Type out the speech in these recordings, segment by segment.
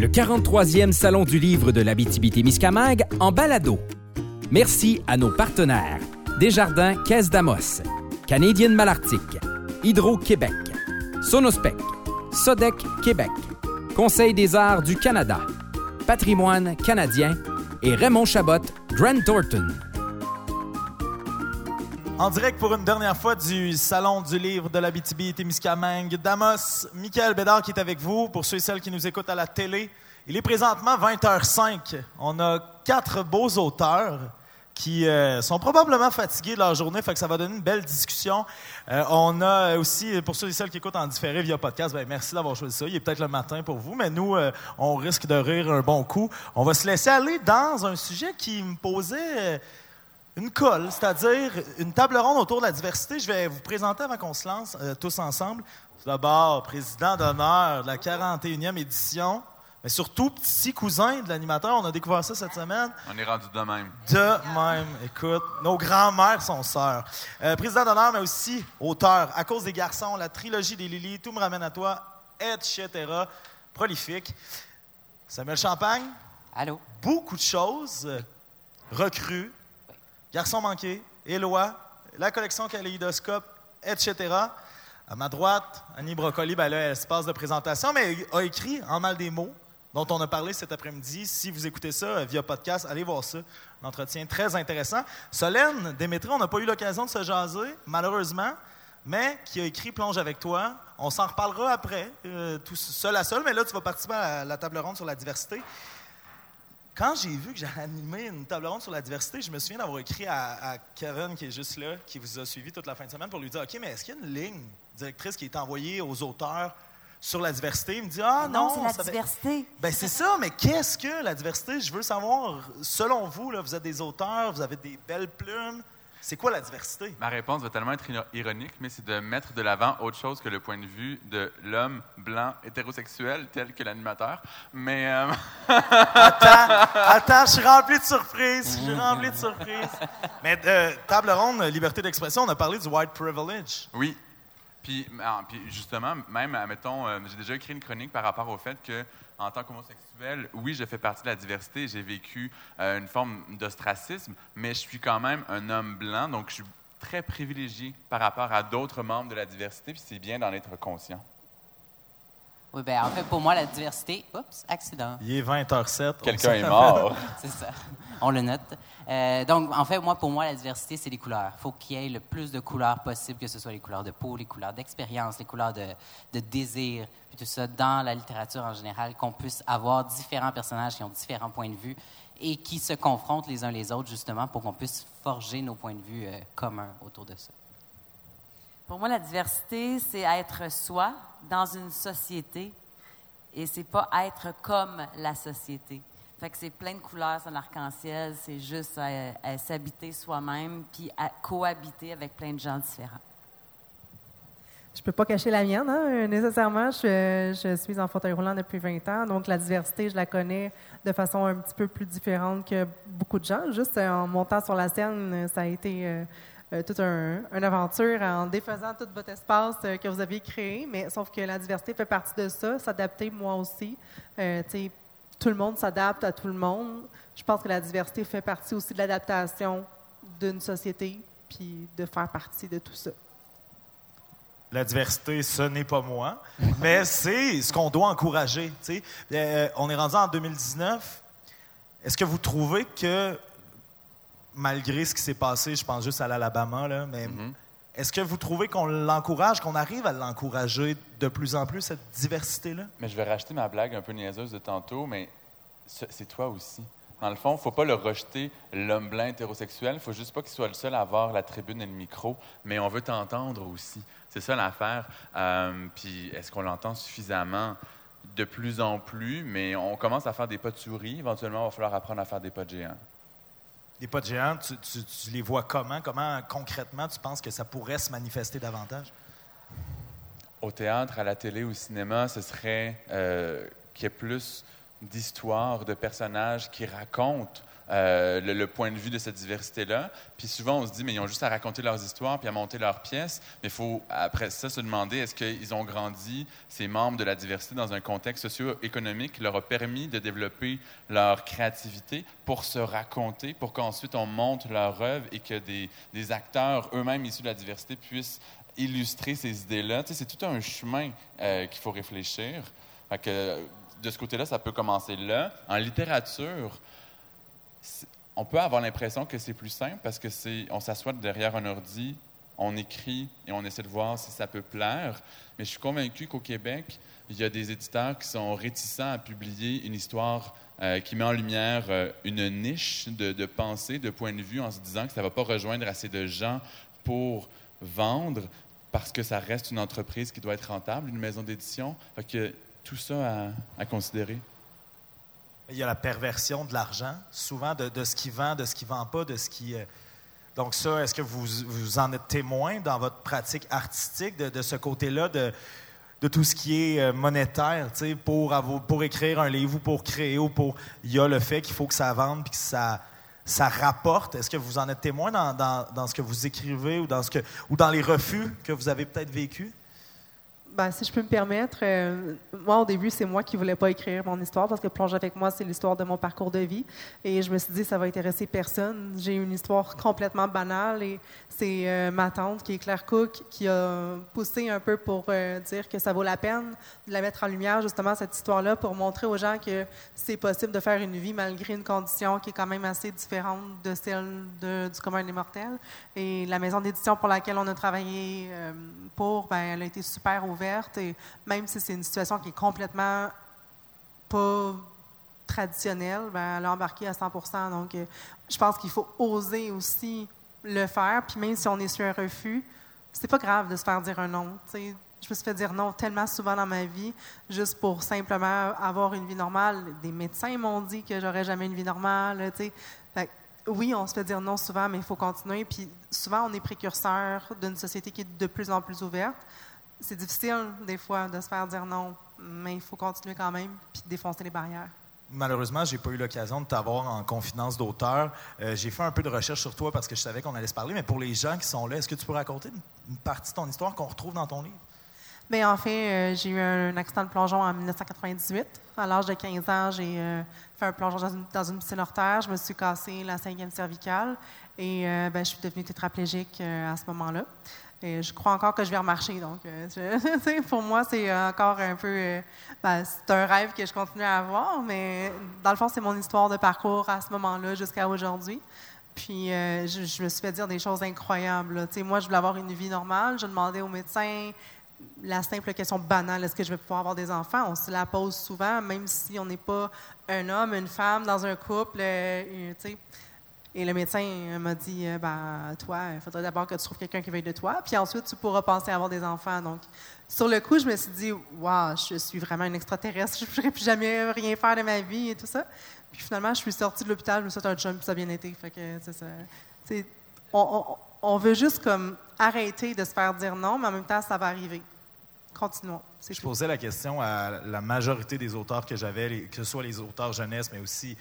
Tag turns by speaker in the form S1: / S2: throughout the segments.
S1: le 43e Salon du livre de l'Abitibi-Témiscamingue en balado. Merci à nos partenaires Desjardins Caisse d'Amos, Canadienne Malartic, Hydro-Québec, Sonospec, Sodec Québec, Conseil des arts du Canada, Patrimoine canadien et Raymond Chabot, Grant Thornton.
S2: En direct pour une dernière fois du Salon du livre de l'Abitibi Témiscamingue, Damos, Michael Bédard qui est avec vous. Pour ceux et celles qui nous écoutent à la télé, il est présentement 20h05. On a quatre beaux auteurs qui euh, sont probablement fatigués de leur journée, fait ça va donner une belle discussion. Euh, on a aussi, pour ceux et celles qui écoutent en différé via podcast, ben, merci d'avoir choisi ça. Il est peut-être le matin pour vous, mais nous, euh, on risque de rire un bon coup. On va se laisser aller dans un sujet qui me posait une colle, c'est-à-dire une table ronde autour de la diversité. Je vais vous présenter avant qu'on se lance tous ensemble. Tout d'abord, président d'honneur de la 41e édition mais surtout, petit cousin de l'animateur, on a découvert ça cette semaine.
S3: On est rendu de même.
S2: De même. Écoute, nos grands-mères sont sœurs. Euh, président d'honneur, mais aussi auteur. À cause des garçons, la trilogie des Lily, Tout me ramène à toi, etc. Prolifique. Samuel Champagne.
S4: Allô?
S2: Beaucoup de choses. Recrues. Garçon manqué. Éloi. La collection Kaléidoscope, etc. À ma droite, Annie Brocoli, ben là, espace de présentation, mais a écrit en mal des mots dont on a parlé cet après-midi. Si vous écoutez ça euh, via podcast, allez voir ça. Un entretien très intéressant. Solène Démétré, on n'a pas eu l'occasion de se jaser, malheureusement, mais qui a écrit Plonge avec toi. On s'en reparlera après, euh, tout seul à seul, mais là, tu vas participer à la table ronde sur la diversité. Quand j'ai vu que j'allais animer une table ronde sur la diversité, je me souviens d'avoir écrit à, à, Kevin, qui est juste là, qui vous a suivi toute la fin de semaine, pour lui dire OK, mais est-ce qu'il y a une ligne directrice qui est envoyée aux auteurs sur la diversité? Il me dit Ah non,
S4: non c'est la diversité.
S2: Ben, c'est ça, mais qu'est-ce que la diversité? Je veux savoir, selon vous, là, vous êtes des auteurs, vous avez des belles plumes. C'est quoi la diversité?
S3: Ma réponse va tellement être ironique, mais c'est de mettre de l'avant autre chose que le point de vue de l'homme blanc hétérosexuel tel que l'animateur. Mais. Euh,
S2: attends, attends, je suis rempli de surprises. Je suis rempli de surprises. Mais euh, table ronde, liberté d'expression, on a parlé du white privilege.
S3: Oui, ah, puis, justement, même, admettons, euh, j'ai déjà écrit une chronique par rapport au fait que, en tant qu'homosexuel, oui, je fais partie de la diversité, j'ai vécu euh, une forme d'ostracisme, mais je suis quand même un homme blanc, donc je suis très privilégié par rapport à d'autres membres de la diversité, puis c'est bien d'en être conscient.
S4: Oui, bien, en fait, pour moi, la diversité. Oups, accident.
S2: Il est 20h07.
S3: Quelqu'un est mort.
S4: c'est ça. On le note. Euh, donc, en fait, moi, pour moi, la diversité, c'est les couleurs. Il faut qu'il y ait le plus de couleurs possible, que ce soit les couleurs de peau, les couleurs d'expérience, les couleurs de, de, désir, puis tout ça, dans la littérature en général, qu'on puisse avoir différents personnages qui ont différents points de vue et qui se confrontent les uns les autres, justement, pour qu'on puisse forger nos points de vue euh, communs autour de ça.
S5: Pour moi, la diversité, c'est être soi dans une société et c'est pas être comme la société. Fait que c'est plein de couleurs, c'est un arc-en-ciel, c'est juste s'habiter soi-même puis à cohabiter avec plein de gens différents.
S6: Je peux pas cacher la mienne, hein, nécessairement. Je, je, suis en fauteuil roulant depuis 20 ans, donc la diversité, je la connais de façon un petit peu plus différente que beaucoup de gens. Juste en montant sur la scène, ça a été euh, euh, toute un, une aventure en défaisant tout votre espace euh, que vous aviez créé, mais sauf que la diversité fait partie de ça, s'adapter moi aussi. Euh, tout le monde s'adapte à tout le monde. Je pense que la diversité fait partie aussi de l'adaptation d'une société, puis de faire partie de tout ça.
S2: La diversité, ce n'est pas moi, mais c'est ce qu'on doit encourager. on est rendu en 2019. Est-ce que vous trouvez que malgré ce qui s'est passé, je pense juste à l'Alabama, là, mais mhm. est-ce que vous trouvez qu'on l'encourage, qu'on arrive à l'encourager de plus en plus, cette diversité-là?
S3: Mais je vais racheter ma blague un peu niaiseuse de tantôt, mais c'est toi aussi. Dans le fond, il ne faut pas le rejeter, l'homme blanc hétérosexuel. Il ne faut juste pas qu'il soit le seul à avoir la tribune et le micro, mais on veut t'entendre aussi. C'est ça l'affaire. Euh, puis est-ce qu'on l'entend suffisamment? De plus en plus, mais on commence à faire des pas de souris. Éventuellement, il va falloir apprendre à faire des pas de géant.
S2: Des pas de géants, tu, les vois comment? Comment concrètement tu penses que ça pourrait se manifester davantage?
S3: Au théâtre, à la télé, au cinéma, ce serait euh, qu'il y ait plus d'histoires, de personnages qui racontent euh, le, point de vue de cette diversité-là. Puis souvent, on se dit, mais ils ont juste à raconter leurs histoires puis à monter leurs pièces. Mais il faut, après ça, se demander, est-ce qu'ils ont grandi, ces membres de la diversité, dans un contexte socio-économique qui leur a permis de développer leur créativité pour se raconter, pour qu'ensuite on monte leur œuvre et que des, acteurs eux-mêmes issus de la diversité puissent illustrer ces idées-là. C'est tout un chemin euh, qu'il faut réfléchir. Fait que, de ce côté-là, ça peut commencer là. En littérature, on peut avoir l'impression que c'est plus simple parce que c'est, on s'assoit derrière un ordi, on écrit et on essaie de voir si ça peut plaire. Mais je suis convaincu qu'au Québec, il y a des éditeurs qui sont réticents à publier une histoire euh, qui met en lumière euh, une niche de, pensée, de point de vue, en se disant que ça ne va pas rejoindre assez de gens pour vendre parce que ça reste une entreprise qui doit être rentable, une maison d'édition. Fait que tout ça à considérer.
S2: Il y a la perversion de l'argent, souvent de, ce qui vend, de ce qui vend pas, de ce qui. euh, Donc, ça, est-ce que vous, en êtes témoin dans votre pratique artistique de, ce côté-là, de, tout ce qui est euh, monétaire, pour, pour écrire un livre ou pour créer ou pour. Il y a le fait qu'il faut que ça vende puis que ça, rapporte. Est-ce que vous en êtes témoin dans, ce que vous écrivez ou dans, ou dans les refus que vous avez peut-être vécus?
S6: Ben, si je peux me permettre, euh, moi, au début, c'est moi qui voulais pas écrire mon histoire parce que Plonge avec moi, c'est l'histoire de mon parcours de vie. Et je me suis dit, ça va intéresser personne. J'ai une histoire complètement banale et c'est euh, ma tante, qui est Claire Cook, qui a poussé un peu pour euh, dire que ça vaut la peine de la mettre en lumière, justement, cette histoire-là, pour montrer aux gens que c'est possible de faire une vie malgré une condition qui est quand même assez différente de celle du commun des mortels. Et la maison d'édition pour laquelle on a travaillé ben, elle a été super ouverte. Et même si c'est une situation qui est complètement pas traditionnelle, ben, elle a embarqué à 100 Donc, euh, je pense qu'il faut oser aussi le faire. Puis même si on est sur un refus, c'est pas grave de se faire dire un non. Je me suis fait dire non tellement souvent dans ma vie, juste pour simplement avoir une vie normale. Des médecins m'ont dit que j'aurais jamais une vie normale. Oui, on se fait dire non souvent, mais il faut continuer. Puis souvent, on est précurseur d'une société qui est de plus en plus ouverte. C'est difficile, des fois, de se faire dire non, mais il faut continuer quand même, puis défoncer les barrières.
S2: Malheureusement, j'ai pas eu l'occasion de t'avoir en confidence d'auteur. Euh, j'ai fait un peu de recherche sur toi parce que je savais qu'on allait se parler, mais pour les gens qui sont là, est-ce que tu peux raconter une, partie de ton histoire qu'on retrouve dans ton livre?
S6: Bien, en fait, euh, j'ai eu un accident de plongeon en 1998. À l'âge de 15 ans, j'ai euh, fait un plongeon dans une, dans une piscine hors terre. Je me suis cassé la cinquième cervicale et euh, ben, je suis devenue tétraplégique euh, à ce moment-là. Et je crois encore que je vais remarcher. Donc, euh, pour moi, c'est encore un peu. ben, c'est un rêve que je continue à avoir, mais dans le fond, c'est mon histoire de parcours à ce moment-là jusqu'à aujourd'hui. Puis, je, je me suis fait dire des choses incroyables. moi, je voulais avoir une vie normale. Je demandais au médecin la simple question banale, est-ce que je vais pouvoir avoir des enfants? On se la pose souvent, même si on n'est pas un homme, une femme dans un couple. euh. Et le médecin euh, m'a dit, euh, ben, toi, il faudrait d'abord que tu trouves quelqu'un qui veuille de toi, puis ensuite tu pourras penser à avoir des enfants. Donc, sur le coup, je me suis dit, waouh, je suis vraiment une extraterrestre, je ne pourrais plus jamais rien faire de ma vie et tout ça. Puis finalement, je suis sortie de l'hôpital, je me suis fait un jump, puis ça a bien été. Fait que, ça. On veut juste comme arrêter de se faire dire non, mais en même temps, ça va arriver. Continuons.
S2: Je
S6: tout.
S2: posais la question à la majorité des auteurs que j'avais, que ce soit les auteurs jeunesse, mais aussi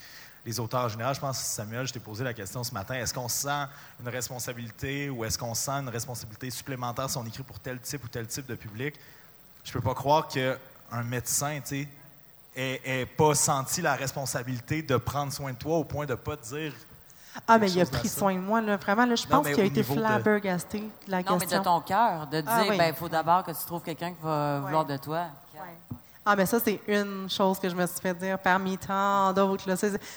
S2: les auteurs en général. Je pense, Samuel, je t'ai posé la question ce matin. Est-ce qu'on sent une responsabilité ou est-ce qu'on sent une responsabilité supplémentaire si on écrit pour tel type ou tel type de public? Je peux pas croire qu'un médecin, tu sais, ait, ait pas senti la responsabilité de prendre soin de toi au point de pas te dire
S6: Ah, mais il a pris soin de moi, là. Vraiment, là, je
S2: Non,
S6: pense
S2: mais
S6: qu'il a été flabbergasté de la
S5: Non, mais
S6: question.
S5: de ton cœur, de dire,
S6: Ah, oui.
S5: ben, il faut d'abord que tu trouves quelqu'un qui va vouloir de toi.
S6: Ouais. Ah, mais ça, c'est une chose que je me suis fait dire parmi tant d'autres.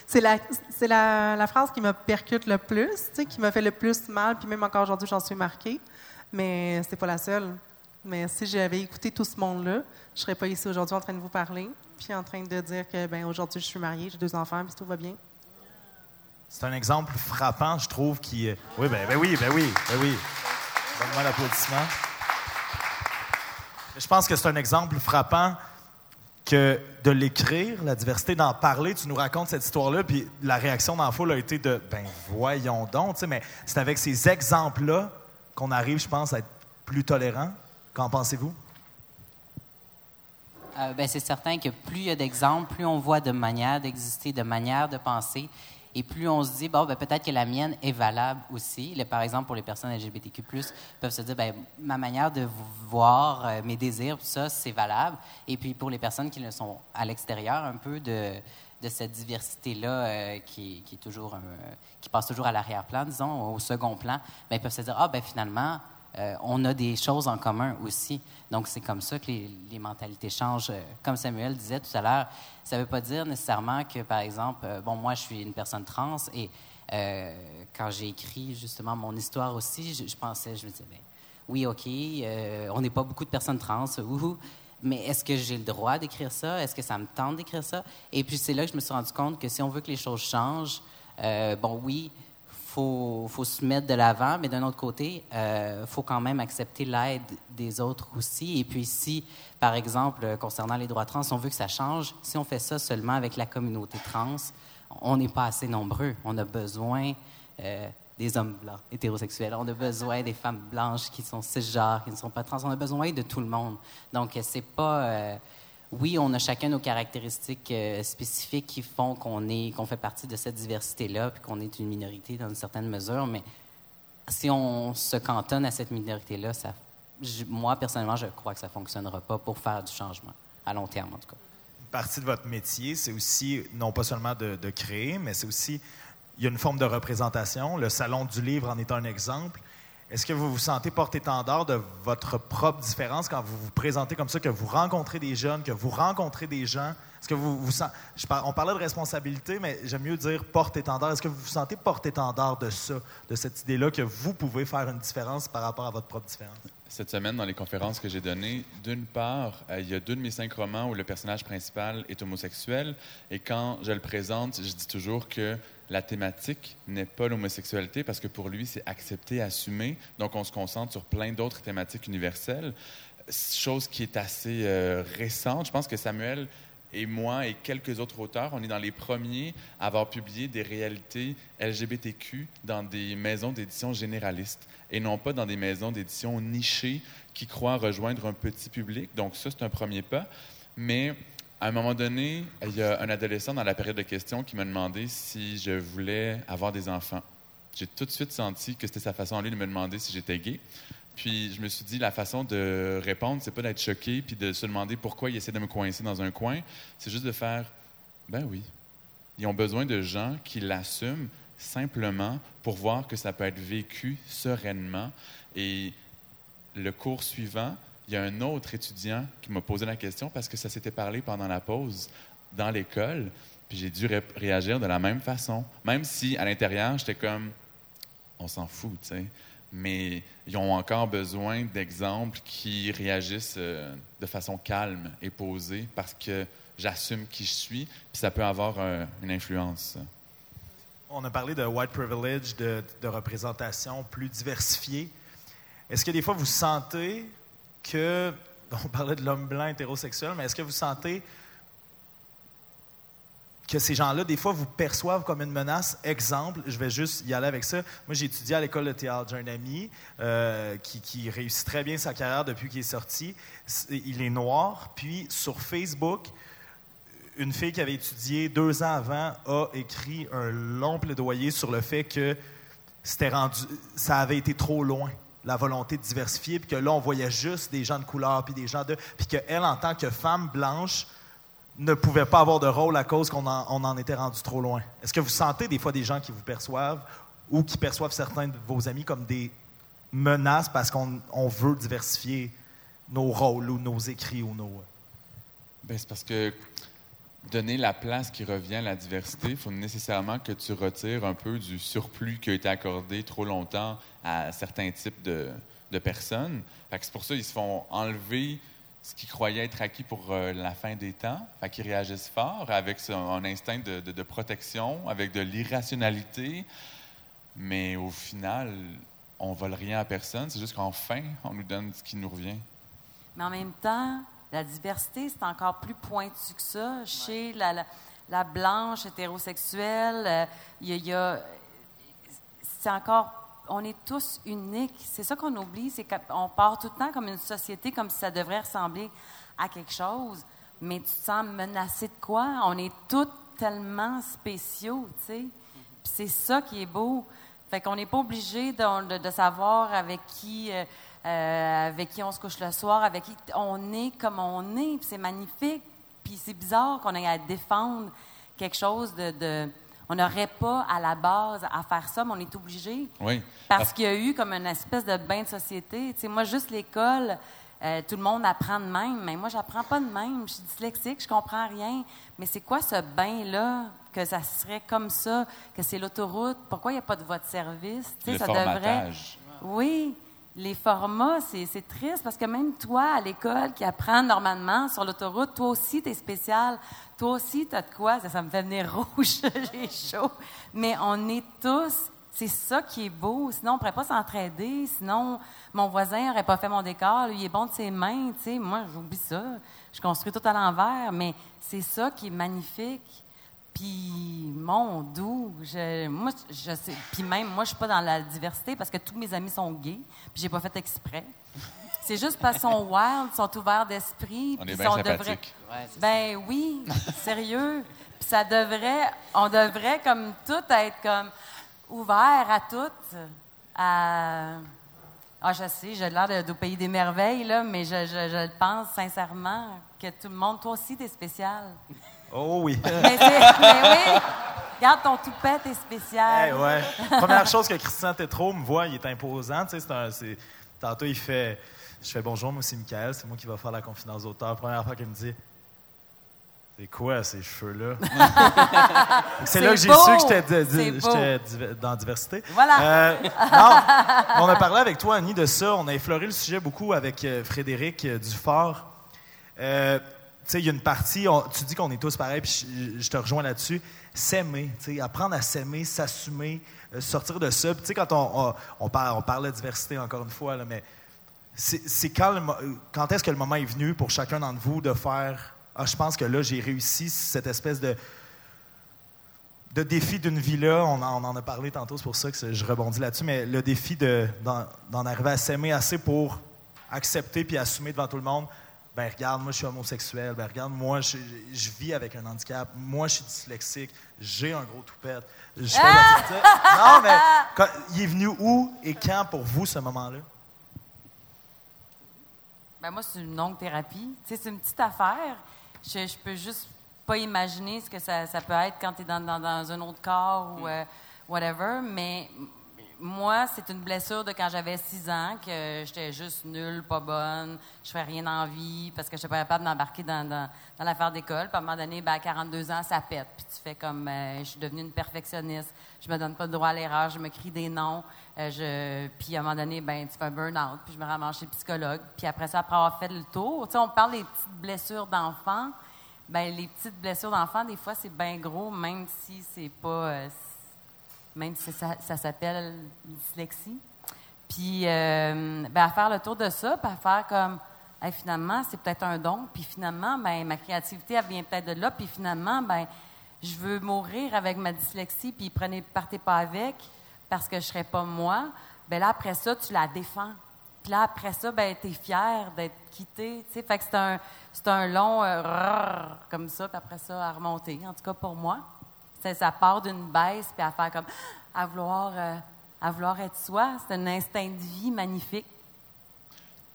S6: C'est la, c'est la, la phrase qui me percute le plus, tu sais, qui m'a fait le plus mal, puis même encore aujourd'hui, j'en suis marquée. Mais c'est pas la seule. Mais si j'avais écouté tout ce monde-là, je serais pas ici aujourd'hui en train de vous parler, puis en train de dire que, ben aujourd'hui, je suis mariée, j'ai deux enfants, puis tout va bien.
S2: C'est un exemple frappant, je trouve, qui... euh, Oui, ben, ben oui, ben oui, ben oui. Donne-moi l'applaudissement. Je pense que c'est un exemple frappant que de l'écrire, la diversité, d'en parler, tu nous racontes cette histoire-là, puis la réaction dans la foule a été de « ben voyons donc », tu sais, mais c'est avec ces exemples-là qu'on arrive, je pense, à être plus tolérant. Qu'en pensez-vous?
S4: Euh, ben, c'est certain que plus il y a d'exemples, plus on voit de manières d'exister, de manières de penser, et plus on se dit, bon, ben, peut-être que la mienne est valable aussi. Par exemple, pour les personnes LGBTQ+, peuvent se dire, ben, ma manière de voir, euh, mes désirs, ça, c'est valable. Et puis pour les personnes qui le sont à l'extérieur un peu de, de cette diversité-là euh, qui, un- qui passe toujours à l'arrière-plan, disons, au second plan, ben, peuvent se dire, ah, ben finalement, euh, on a des choses en commun aussi. Donc, c'est comme ça que les, mentalités changent. Euh, Comme Samuel disait tout à l'heure, ça ne veut pas dire nécessairement que, par exemple, euh, bon, moi, je suis une personne trans et quand j'ai écrit justement mon histoire aussi, je, pensais, je me disais, ben, oui, OK, on n'est pas beaucoup de personnes trans, wouhou, mais est-ce que j'ai le droit d'écrire ça? Est-ce que ça me tente d'écrire ça? Et puis, c'est là que je me suis rendu compte que si on veut que les choses changent, bon, oui, faut, faut se mettre de l'avant, mais d'un autre côté, il faut quand même accepter l'aide des autres aussi. Et puis si, par exemple, euh, concernant les droits trans, on veut que ça change, si on fait ça seulement avec la communauté trans, on n'est pas assez nombreux. On a besoin euh, des hommes blancs, hétérosexuels. On a besoin des femmes blanches qui sont cisgenres, qui ne sont pas trans. On a besoin de tout le monde. Donc, euh, c'est pas... euh, oui, on a chacun nos caractéristiques euh, spécifiques qui font qu'on est, qu'on fait partie de cette diversité-là, puis qu'on est une minorité dans une certaine mesure. Mais si on se cantonne à cette minorité-là, ça, moi personnellement, je crois que ça fonctionnera pas pour faire du changement à long terme, en tout cas.
S2: Une partie de votre métier, c'est aussi, non pas seulement de créer, mais c'est aussi, il y a une forme de représentation. Le Salon du Livre en est un exemple. Est-ce que vous vous sentez porte-étendard de votre propre différence quand vous vous présentez comme ça, que vous rencontrez des jeunes, que vous rencontrez des gens? Est-ce que vous on parlait de responsabilité, mais j'aime mieux dire porte-étendard. Est-ce que vous vous sentez porte-étendard de ça, de cette idée-là que vous pouvez faire une différence par rapport à votre propre différence?
S3: Cette semaine, dans les conférences que j'ai données, d'une part, euh, il y a deux de mes cinq romans où le personnage principal est homosexuel. Et quand je le présente, je dis toujours que la thématique n'est pas l'homosexualité parce que pour lui, c'est accepté, assumé. Donc, on se concentre sur plein d'autres thématiques universelles. Chose qui est assez euh, récente. Je pense que Samuel et moi et quelques autres auteurs, on est dans les premiers à avoir publié des réalités LGBTQ dans des maisons d'édition généralistes et non pas dans des maisons d'édition nichées qui croient rejoindre un petit public. Donc ça, c'est un premier pas. Mais à un moment donné, il y a un adolescent dans la période de questions qui m'a demandé si je voulais avoir des enfants. J'ai tout de suite senti que c'était sa façon à lui de me demander si j'étais gay. Puis je me suis dit, la façon de répondre, c'est pas d'être choqué puis de se demander pourquoi il essaie de me coincer dans un coin. C'est juste de faire, ben oui. Ils ont besoin de gens qui l'assument simplement pour voir que ça peut être vécu sereinement. Et le cours suivant, il y a un autre étudiant qui m'a posé la question parce que ça s'était parlé pendant la pause dans l'école. Puis j'ai dû ré- réagir de la même façon. Même si à l'intérieur, j'étais comme, on s'en fout, tu sais. Mais ils ont encore besoin d'exemples qui réagissent euh, de façon calme et posée parce que j'assume qui je suis, puis ça peut avoir euh, une influence.
S2: On a parlé de white privilege, de représentation plus diversifiée. Est-ce que des fois vous sentez que, on parlait de l'homme blanc hétérosexuel, mais est-ce que vous sentez que ces gens-là, des fois, vous perçoivent comme une menace? Exemple, je vais juste y aller avec ça. Moi, j'ai étudié à l'école de théâtre. J'ai ami euh, qui, réussit très bien sa carrière depuis qu'il est sorti. Il est noir. Puis, sur Facebook, une fille qui avait étudié deux ans avant a écrit un long plaidoyer sur le fait que c'était rendu, ça avait été trop loin, la volonté de diversifier, puis que là, on voyait juste des gens de couleur, puis des gens de... Puis qu'elle, en tant que femme blanche, ne pouvait pas avoir de rôle à cause qu'on en, on en était rendu trop loin. Est-ce que vous sentez des fois des gens qui vous perçoivent ou qui perçoivent certains de vos amis comme des menaces parce qu'on on veut diversifier nos rôles ou nos écrits ou nos...
S3: Ben, c'est parce que donner la place qui revient à la diversité, il faut nécessairement que tu retires un peu du surplus qui a été accordé trop longtemps à certains types de, de personnes. Fait que c'est pour ça qu'ils se font enlever ce qu'ils croyaient être acquis pour euh, la fin des temps. Fait qu'ils réagissent fort avec un instinct de, protection, avec de l'irrationalité. Mais au final, on vole rien à personne. C'est juste qu'enfin, on nous donne ce qui nous revient.
S5: Mais en même temps, la diversité, c'est encore plus pointu que ça. Chez la, la, la blanche hétérosexuelle, euh, il y a- a, c'est encore, on est tous uniques. C'est ça qu'on oublie, c'est qu'on part tout le temps comme une société, comme si ça devrait ressembler à quelque chose. mais tu te sens menacé de quoi? On est tous tellement spéciaux, tu sais. Puis c'est ça qui est beau. Fait qu'on n'est pas obligé de, savoir avec qui, euh, euh, avec qui on se couche le soir, avec qui on est comme on est. Puis c'est magnifique. Puis c'est bizarre qu'on ait à défendre quelque chose de on n'aurait pas à la base à faire ça, mais on est obligé.
S3: Oui.
S5: Parce qu'il y a eu comme une espèce de bain de société. Tu sais, moi, juste l'école, euh, tout le monde apprend de même, mais moi, j'apprends pas de même. Je suis dyslexique, je comprends rien. Mais c'est quoi ce bain-là? Que ça serait comme ça, que c'est l'autoroute? Pourquoi il n'y a pas de voie de service?
S3: Le
S5: ça
S3: formatage.
S5: Oui. Les formats, c'est triste parce que même toi, à l'école, qui apprends normalement sur l'autoroute, toi aussi, tu es spécial. Toi aussi, tu as de quoi? Ça, me fait venir rouge, j'ai chaud. Mais on est tous c'est ça qui est beau. Sinon, on ne pourrait pas s'entraider. Sinon, mon voisin n'aurait pas fait mon décor. Lui, il est bon de ses mains. Moi, j'oublie ça. Je construis tout à l'envers. Mais c'est ça qui est magnifique. Puis, mon doux, je, moi, je sais. Puis même, moi, je suis pas dans la diversité parce que tous mes amis sont gays. Puis, j'ai pas fait exprès. C'est juste parce qu'ils sont wild, sont ouverts d'esprit.
S3: On
S5: puis
S3: est
S5: sont
S3: bien
S5: ben oui, sérieux. Puis ça devrait, on devrait comme tout être comme ouvert à tout. À, ah, je sais, j'ai l'air de- pays des merveilles, là, mais je, je, pense sincèrement que tout le monde, toi aussi, t'es spécial.
S2: Oh oui.
S5: Mais, c'est- mais oui, regarde ton toupet, t'es spécial.
S2: Hey, ouais. Première chose que Christian Tétrault me voit, il est imposant. Tu sais, c'est un- c'est- tantôt, il fait. Je fais bonjour, moi, c'est Michael, c'est moi qui va faire la confidence d'auteur. Première fois qu'il me dit C'est quoi ces cheveux-là? C'est là que j'ai
S5: beau.
S2: su que j'étais de- de-
S5: C'est beau.
S2: j'étais div- dans diversité.
S5: Voilà.
S2: Euh, non, on a parlé avec toi, Annie, de ça. On a effleuré le sujet beaucoup avec euh, Frédéric euh, Dufort. Euh, sais, il y a une partie, tu dis qu'on est tous pareils, puis je, te rejoins là-dessus. S'aimer, tu sais, apprendre à s'aimer, s'assumer, euh, sortir de ça. Puis tu sais, quand on, on, parle, on parle de diversité encore une fois, là, mais c'est quand, quand est-ce que le moment est venu pour chacun d'entre vous de faire Ah, je pense que là, j'ai réussi cette espèce de, de défi d'une vie-là. On, en- a parlé tantôt, c'est pour ça que je rebondis là-dessus, mais le défi de- d'en d'en arriver à s'aimer assez pour accepter puis assumer devant tout le monde. Ben regarde, moi je suis homosexuel. Ben regarde, moi je, je vis avec un handicap. Moi je suis dyslexique. J'ai un gros toupette. Je fais la petite- Non, mais quand- il est venu où et quand pour vous ce moment-là?
S5: Ben moi, c'est une longue thérapie. Tu sais, c'est une petite affaire. Je, je peux juste pas imaginer ce que ça, ça peut être quand tu es dans, dans- dans un autre corps ou euh, whatever. Mais moi, c'est une blessure de quand j'avais six ans, que j'étais juste nulle, pas bonne, je fais rien en vie parce que je suis pas capable d'embarquer dans, dans, dans l'affaire d'école. Puis à un moment donné, ben, à 42 ans, ça pète. Puis tu fais comme, euh, je suis devenue une perfectionniste, je me donne pas le droit à l'erreur, je me crie des noms. euh, puis à un moment donné, ben, tu fais un burn-out, puis je me ramasse chez le psychologue. Puis après ça, après avoir fait le tour, tu sais, on parle des petites blessures d'enfants. Ben, les petites blessures d'enfants, des fois, c'est bien gros, même si c'est pas... euh, même si ça, s'appelle dyslexie. Puis, euh, ben, à faire le tour de ça, puis à faire comme, finalement, c'est peut-être un don, puis finalement, ben, ma créativité, elle vient peut-être de là, puis finalement, ben, je veux mourir avec ma dyslexie, puis prenez, partez pas avec, parce que je serais pas moi. Ben là, après ça, tu la défends. Puis là, après ça, ben, tu es fier d'être quitté. tu sais. Fait que c'est un, un long euh, comme ça, puis après ça, à remonter, en tout cas pour moi. Ça, ça part d'une baisse, puis à faire comme, à vouloir, euh, à vouloir être soi. C'est un instinct de vie magnifique.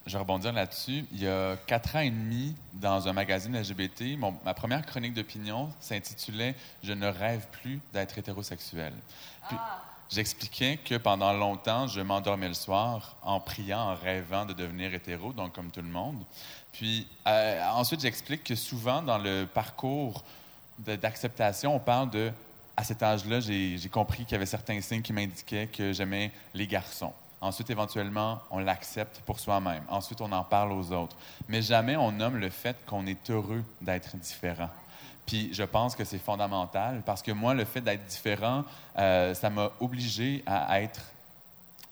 S3: Je vais rebondir là-dessus. Il y a quatre ans et demi, dans un magazine LGBT, mon- ma première chronique d'opinion s'intitulait Je ne rêve plus d'être hétérosexuel. Puis, J'expliquais que pendant longtemps, je m'endormais le soir en priant, en rêvant de devenir hétéro, donc comme tout le monde. Puis euh, ensuite, j'explique que souvent, dans le parcours d'acceptation, on parle de à cet âge-là, j'ai compris qu'il y avait certains signes qui m'indiquaient que j'aimais les garçons. Ensuite, éventuellement, on l'accepte pour soi-même. Ensuite, on en parle aux autres. Mais jamais on nomme le fait qu'on est heureux d'être différent. Puis je pense que c'est fondamental parce que moi, le fait d'être différent, euh, ça m'a obligé à être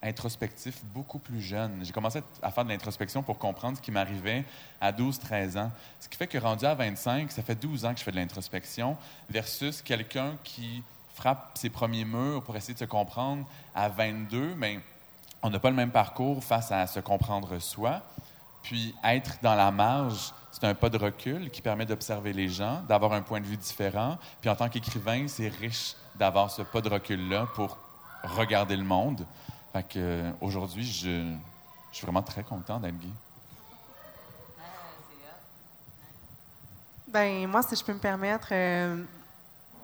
S3: introspectif beaucoup plus jeune. J'ai commencé à faire de l'introspection pour comprendre ce qui m'arrivait à 12-13 ans. Ce qui fait que rendu à 25, ça fait 12 ans que je fais de l'introspection versus quelqu'un qui frappe ses premiers murs pour essayer de se comprendre à 22, mais on n'a pas le même parcours face à se comprendre soi. Puis être dans la marge, c'est un pas de recul qui permet d'observer les gens, d'avoir un point de vue différent. Puis en tant qu'écrivain, c'est riche d'avoir ce pas de recul-là pour regarder le monde. Fait que, aujourd'hui, je, je suis vraiment très content d'être gay.
S6: Ben moi, si je peux me permettre, euh, tu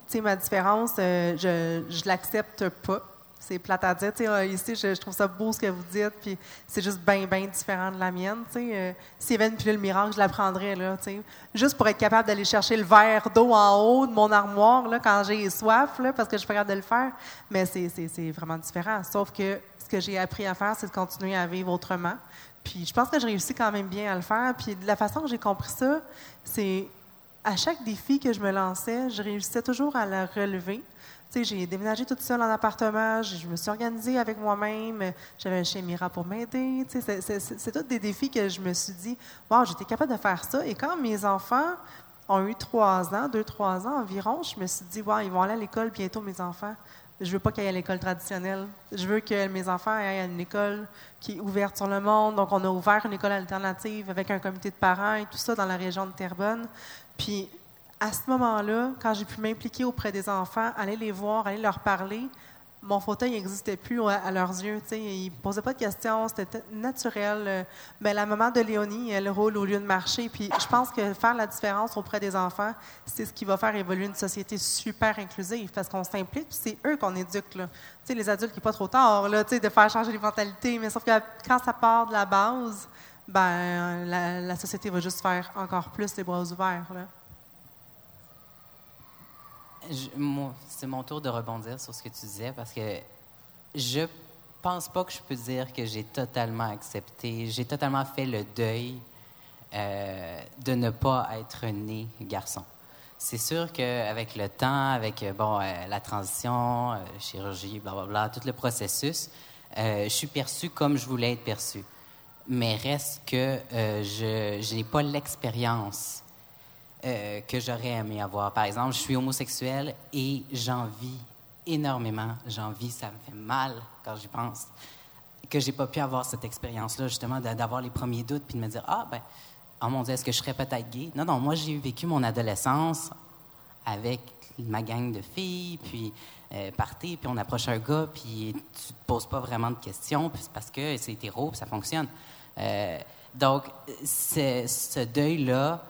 S6: sais, ma différence, euh, je, je l'accepte pas. C'est plate à dire. Euh, ici, je, je trouve ça beau ce que vous dites, puis c'est juste bien, bien différent de la mienne. Euh, S'il y avait une pilule miracle, je la prendrais, là, tu sais. Juste pour être capable d'aller chercher le verre d'eau en haut de mon armoire, là, quand j'ai soif, là, parce que je suis capable de le faire. Mais c'est vraiment différent. Sauf que ce que j'ai appris à faire, c'est de continuer à vivre autrement. Puis je pense que je réussis quand même bien à le faire. Puis la façon que j'ai compris ça, c'est à chaque défi que je me lançais, je réussissais toujours à le relever. Tu sais, j'ai déménagé toute seule en appartement, je me suis organisée avec moi-même, j'avais un chien Mira pour m'aider. Tu sais, c'est tous des défis que je me suis dit, wow, j'étais capable de faire ça. Et quand mes enfants ont eu trois ans, deux, trois ans environ, je me suis dit, wow, ils vont aller à l'école bientôt, mes enfants. Je veux pas qu'ils aillent à l'école traditionnelle. Je veux que mes enfants aillent à une école qui est ouverte sur le monde. Donc, on a ouvert une école alternative avec un comité de parents et tout ça dans la région de Terrebonne. Puis, à ce moment-là, quand j'ai pu m'impliquer auprès des enfants, aller les voir, aller leur parler, mon fauteuil n'existait plus à, leurs yeux. tu sais. Ils ne posaient pas de questions, c'était naturel. Euh, Mais la maman de Léonie, elle roule au lieu de marcher. Puis je pense que faire la différence auprès des enfants, c'est ce qui va faire évoluer une société super inclusive parce qu'on s'implique, puis c'est eux qu'on éduque. Là. Tu sais, les adultes, n'est pas trop tard là, de faire changer les mentalités. Mais sauf que quand ça part de la base, ben, la, la société va juste faire encore plus les bras ouverts. Là.
S4: C'est mon tour de rebondir sur ce que tu disais parce que je pense pas que je peux dire que j'ai totalement accepté, j'ai totalement fait le deuil euh, de ne pas être né garçon. C'est sûr qu'avec le temps, avec euh, bon, euh, la transition, euh, chirurgie, blablabla, tout le processus, je suis perçu comme je voulais être perçu. Mais reste que je n'ai pas l'expérience euh, que j'aurais aimé avoir. Par exemple, je suis homosexuel et j'en vis énormément. J'en vis, ça me fait mal quand j'y pense. Que j'ai pas pu avoir cette expérience-là, justement, d'a- d'avoir les premiers doutes puis de me dire Ah, ben, oh mon Dieu, est-ce que je serais peut-être gay? Non, non, moi, j'ai vécu mon adolescence avec ma gang de filles, puis euh, partir, puis on approche un gars, puis tu te poses pas vraiment de questions, puis c'est parce que c'est hétéro, puis ça fonctionne. Euh, donc, ce deuil-là,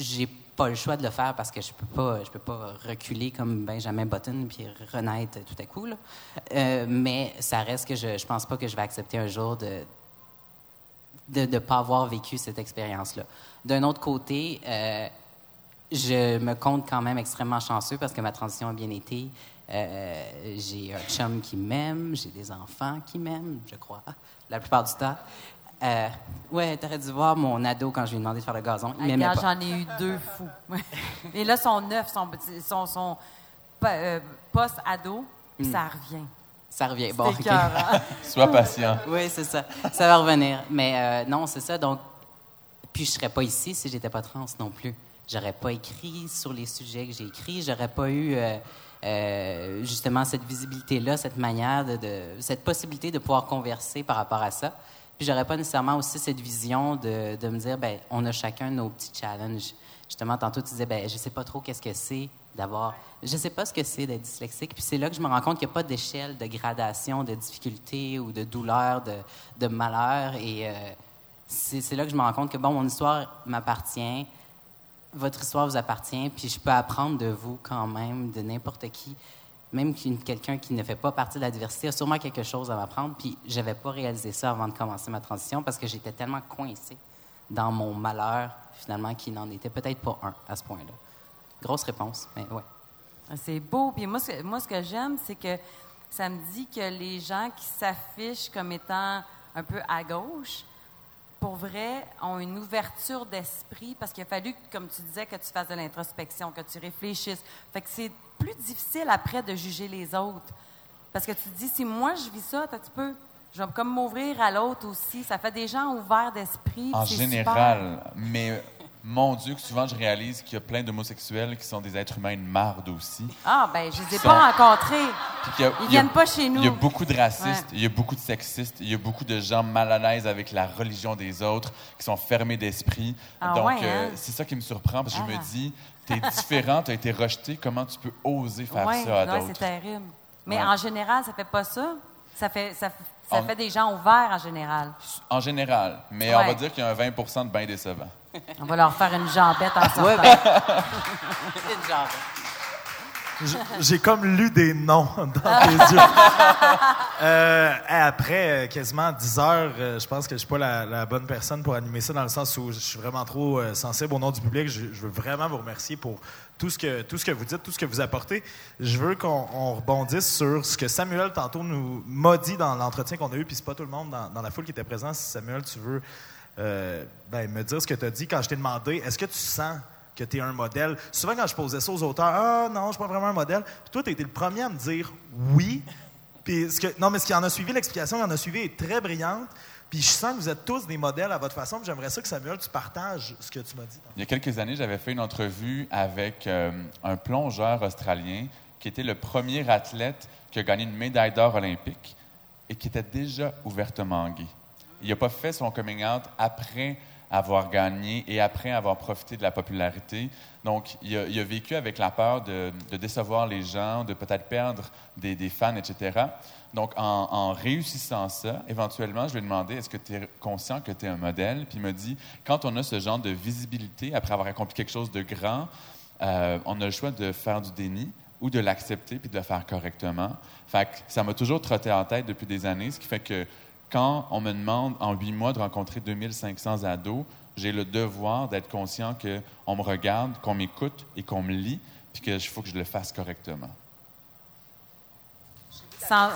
S4: j'ai pas le choix de le faire parce que je peux pas, je peux pas reculer comme Benjamin Button puis renaître tout à coup. là. Euh, mais ça reste que je, je pense pas que je vais accepter un jour de de ne pas avoir vécu cette expérience-là. D'un autre côté, euh, je me compte quand même extrêmement chanceux parce que ma transition a bien été. Euh, j'ai un chum qui m'aime, j'ai des enfants qui m'aiment, je crois, la plupart du temps. Euh, ouais, t'aurais dû voir mon ado quand je lui ai demandé de faire le gazon. Il m'aimait pas.
S5: J'en ai eu deux fous. Et là, sont neufs, sont, sont, sont pa- euh, post-ado, puis
S4: Hmm.
S5: ça revient.
S4: Ça revient. Bon,
S5: C'est
S4: ok.
S5: écœurant.
S3: Sois patient.
S4: Oui, c'est ça. Ça va revenir. Mais euh, non, c'est ça. Donc, puis je serais pas ici si j'étais pas trans non plus. J'aurais pas écrit sur les sujets que j'ai écrits. J'aurais pas eu euh, euh, justement cette visibilité-là, cette manière de, de- cette possibilité de pouvoir converser par rapport à ça. Puis j'aurais pas nécessairement aussi cette vision de, de me dire, ben, on a chacun nos petits challenges. Justement, tantôt tu disais, ben, je sais pas trop qu'est-ce que c'est d'avoir, je sais pas ce que c'est d'être dyslexique. Puis c'est là que je me rends compte qu'il n'y a pas d'échelle de gradation de difficulté ou de douleur, de, de malheur. Et euh, c'est là que je me rends compte que, bon, mon histoire m'appartient, votre histoire vous appartient, puis je peux apprendre de vous quand même, de n'importe qui. Même quelqu'un qui ne fait pas partie de la diversité a sûrement quelque chose à m'apprendre. Puis j'avais pas réalisé ça avant de commencer ma transition parce que j'étais tellement coincé dans mon malheur, finalement, qu'il n'en était peut-être pas un à ce point-là. Grosse réponse, mais ouais.
S5: C'est beau. Puis ce, moi, ce que j'aime, c'est que ça me dit que les gens qui s'affichent comme étant un peu à gauche, pour vrai, ont une ouverture d'esprit parce qu'il a fallu, comme tu disais, que tu fasses de l'introspection, que tu réfléchisses. Fait que c'est plus difficile après de juger les autres. Parce que tu te dis, si moi je vis ça, tu peux, je vais comme m'ouvrir à l'autre aussi. Ça fait des gens ouverts d'esprit.
S3: En
S5: super.
S3: général, mais mon Dieu, que souvent je réalise qu'il y a plein d'homosexuels qui sont des êtres humains de marde aussi.
S5: Ah, ben, je les ai
S3: Sont-
S5: pas rencontrés.
S3: A-
S5: Ils
S3: a-
S5: viennent pas chez nous.
S3: Il y a beaucoup de racistes,
S5: Ouais.
S3: il y a beaucoup de sexistes, il y a beaucoup de gens mal à l'aise avec la religion des autres, qui sont fermés d'esprit.
S5: Ah
S3: Donc,
S5: ouais,
S3: euh,
S5: hein?
S3: c'est ça qui me surprend, parce que je
S5: Ah.
S3: me dis, t'es différent, t'as été rejeté, comment tu peux oser faire
S5: Ouais,
S3: ça à
S5: ouais, c'est
S3: d'autres?
S5: terrible. Mais en général, ça fait pas ça. Ça fait, ça, fait des gens ouverts en général.
S3: En général, mais on va dire qu'il y a un 20% de bien décevant.
S5: On va leur faire une jambette en sortant.
S4: Ouais, ben, une jambe.
S2: J- J'ai comme lu des noms dans tes yeux. Euh, après euh, quasiment 10 heures, euh, je pense que je suis pas la, la bonne personne pour animer ça dans le sens où je suis vraiment trop sensible au nom du public. Je, je veux vraiment vous remercier pour tout ce que tout ce que vous dites, tout ce que vous apportez. Je veux qu'on on rebondisse sur ce que Samuel tantôt nous m'a dit dans l'entretien qu'on a eu, puis c'est pas tout le monde dans, dans la foule qui était présent. Si Samuel, tu veux euh, ben, me dire ce que tu as dit quand je t'ai demandé, est-ce que tu sens que tu es un modèle? Souvent, quand je posais ça aux auteurs, ah non, je suis pas vraiment un modèle. Puis toi, tu été le premier à me dire oui. Non, mais ce qui en a suivi, l'explication qui en a suivi est très brillante. Puis je sens que vous êtes tous des modèles à votre façon. J'aimerais ça que Samuel, tu partages ce que tu m'as dit.
S3: Il y a quelques années, j'avais fait une entrevue avec euh, un plongeur australien qui était le premier athlète qui a gagné une médaille d'or olympique et qui était déjà ouvertement gay. Il n'a pas fait son coming out après avoir gagné et après avoir profité de la popularité. Donc, il a, vécu avec la peur de, décevoir les gens, de peut-être perdre des, fans, etc. Donc, en, réussissant ça, éventuellement, je lui ai demandé est-ce que tu es conscient que tu es un modèle? Puis il m'a dit quand on a ce genre de visibilité, après avoir accompli quelque chose de grand, euh, on a le choix de faire du déni ou de l'accepter puis de le faire correctement. Ça m'a toujours trotté en tête depuis des années, ce qui fait que quand on me demande en huit mois de rencontrer 2500 ados, j'ai le devoir d'être conscient qu'on me regarde, qu'on m'écoute et qu'on me lit, puis qu'il faut que je le fasse correctement.
S5: Sans-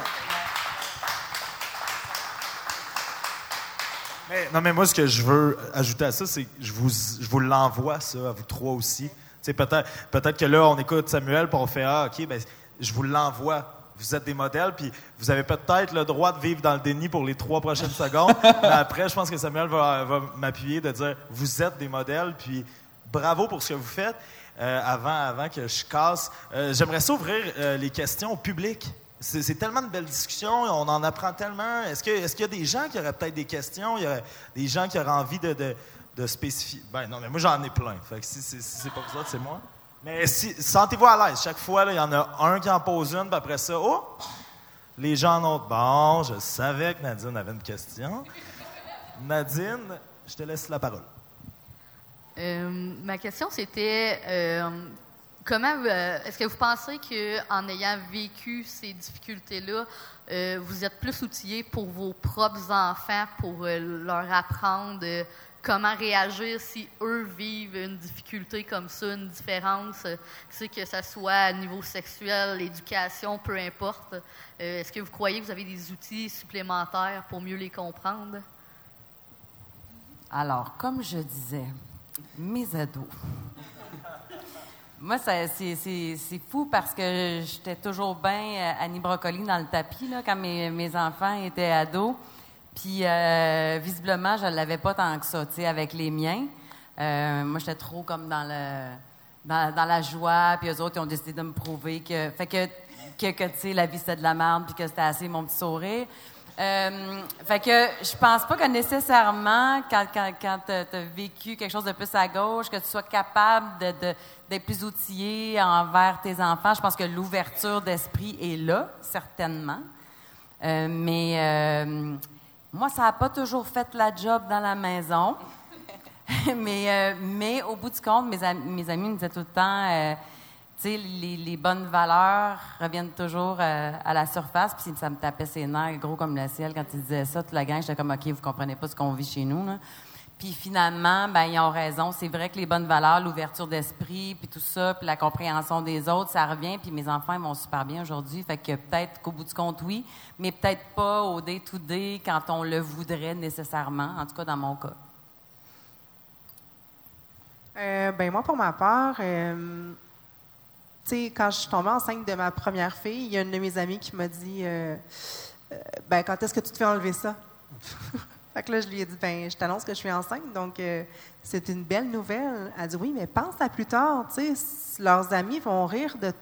S2: Mais, non, mais moi, ce que je veux ajouter à ça, c'est que je vous, je vous l'envoie, ça, à vous trois aussi. Peut-être, peut-être que là, on écoute Samuel, puis on fait Ah, OK, ben, je vous l'envoie. Vous êtes des modèles, puis vous avez peut-être le droit de vivre dans le déni pour les trois prochaines secondes. après, je pense que Samuel va, va m'appuyer de dire Vous êtes des modèles, puis bravo pour ce que vous faites. Euh, avant, avant que je casse, euh, j'aimerais ça ouvrir euh, les questions au public. C'est tellement de belles discussions, on en apprend tellement. Est-ce que- est-ce qu'il y a des gens qui auraient peut-être des questions? Il y aurait des gens qui auraient envie de, de, de spécifier. Ben non, mais moi j'en ai plein. Fait si, si- si c'est pas vous autres, c'est moi. Mais si, sentez-vous à l'aise. Chaque fois, il y en a un qui en pose une, puis après ça, oh! Les gens en ont. Bon, je savais que Nadine avait une question. Nadine, je te laisse la parole.
S7: Euh, ma question, c'était euh, comment euh, est-ce que vous pensez qu'en ayant vécu ces difficultés-là, vous êtes plus outillés pour vos propres enfants, pour leur apprendre comment réagir si eux vivent une difficulté comme ça, une différence, euh, que ce soit à niveau sexuel, l'éducation, peu importe. Euh, est-ce que vous croyez que vous avez des outils supplémentaires pour mieux les comprendre?
S5: Alors, comme je disais, mes ados. Moi, ça- c'est fou parce que j'étais toujours bien Annie Brocoli dans le tapis là, quand mes, mes enfants étaient ados. Puis, euh, visiblement, je ne l'avais pas tant que ça, tu sais, avec les miens. Euh, moi, j'étais trop comme dans le dans, la joie, puis eux autres, ils ont décidé de me prouver que... Fait que, que, que, tu sais, la vie, c'était de la merde, puis que c'était assez mon petit sourire. Euh, fait que je pense pas que nécessairement, quand, quand, quand tu as vécu quelque chose de plus à gauche, que tu sois capable d'être plus outillé envers tes enfants. Je pense que l'ouverture d'esprit est là, certainement. Mais moi, ça n'a pas toujours fait la job dans la maison. mais, euh, mais au bout du compte, mes, mes amis me disaient tout le temps, euh, tu sais, les, bonnes valeurs reviennent toujours euh, à la surface. Puis ça me tapait ses nerfs, gros comme le ciel, quand ils disaient ça. Toute la gang, j'étais comme, OK, vous comprenez pas ce qu'on vit chez nous. Puis finalement, ben, ils ont raison. C'est vrai que les bonnes valeurs, l'ouverture d'esprit, puis tout ça, puis la compréhension des autres, ça revient. Puis mes enfants, ils vont super bien aujourd'hui. Fait que peut-être qu'au bout du compte, oui, mais peut-être pas au day-to-day quand on le voudrait nécessairement, en tout cas dans mon cas.
S6: Euh, ben moi, pour ma part, euh, tu sais, quand je suis tombée enceinte de ma première fille, il y a une de mes amies qui m'a dit euh, Ben, quand est-ce que tu te fais enlever ça? Fait que là, je lui ai dit, ben, je t'annonce que je suis enceinte, donc euh, c'est une belle nouvelle. Elle dit, oui, mais pense à plus tard, tu sais, leurs amis vont rire de,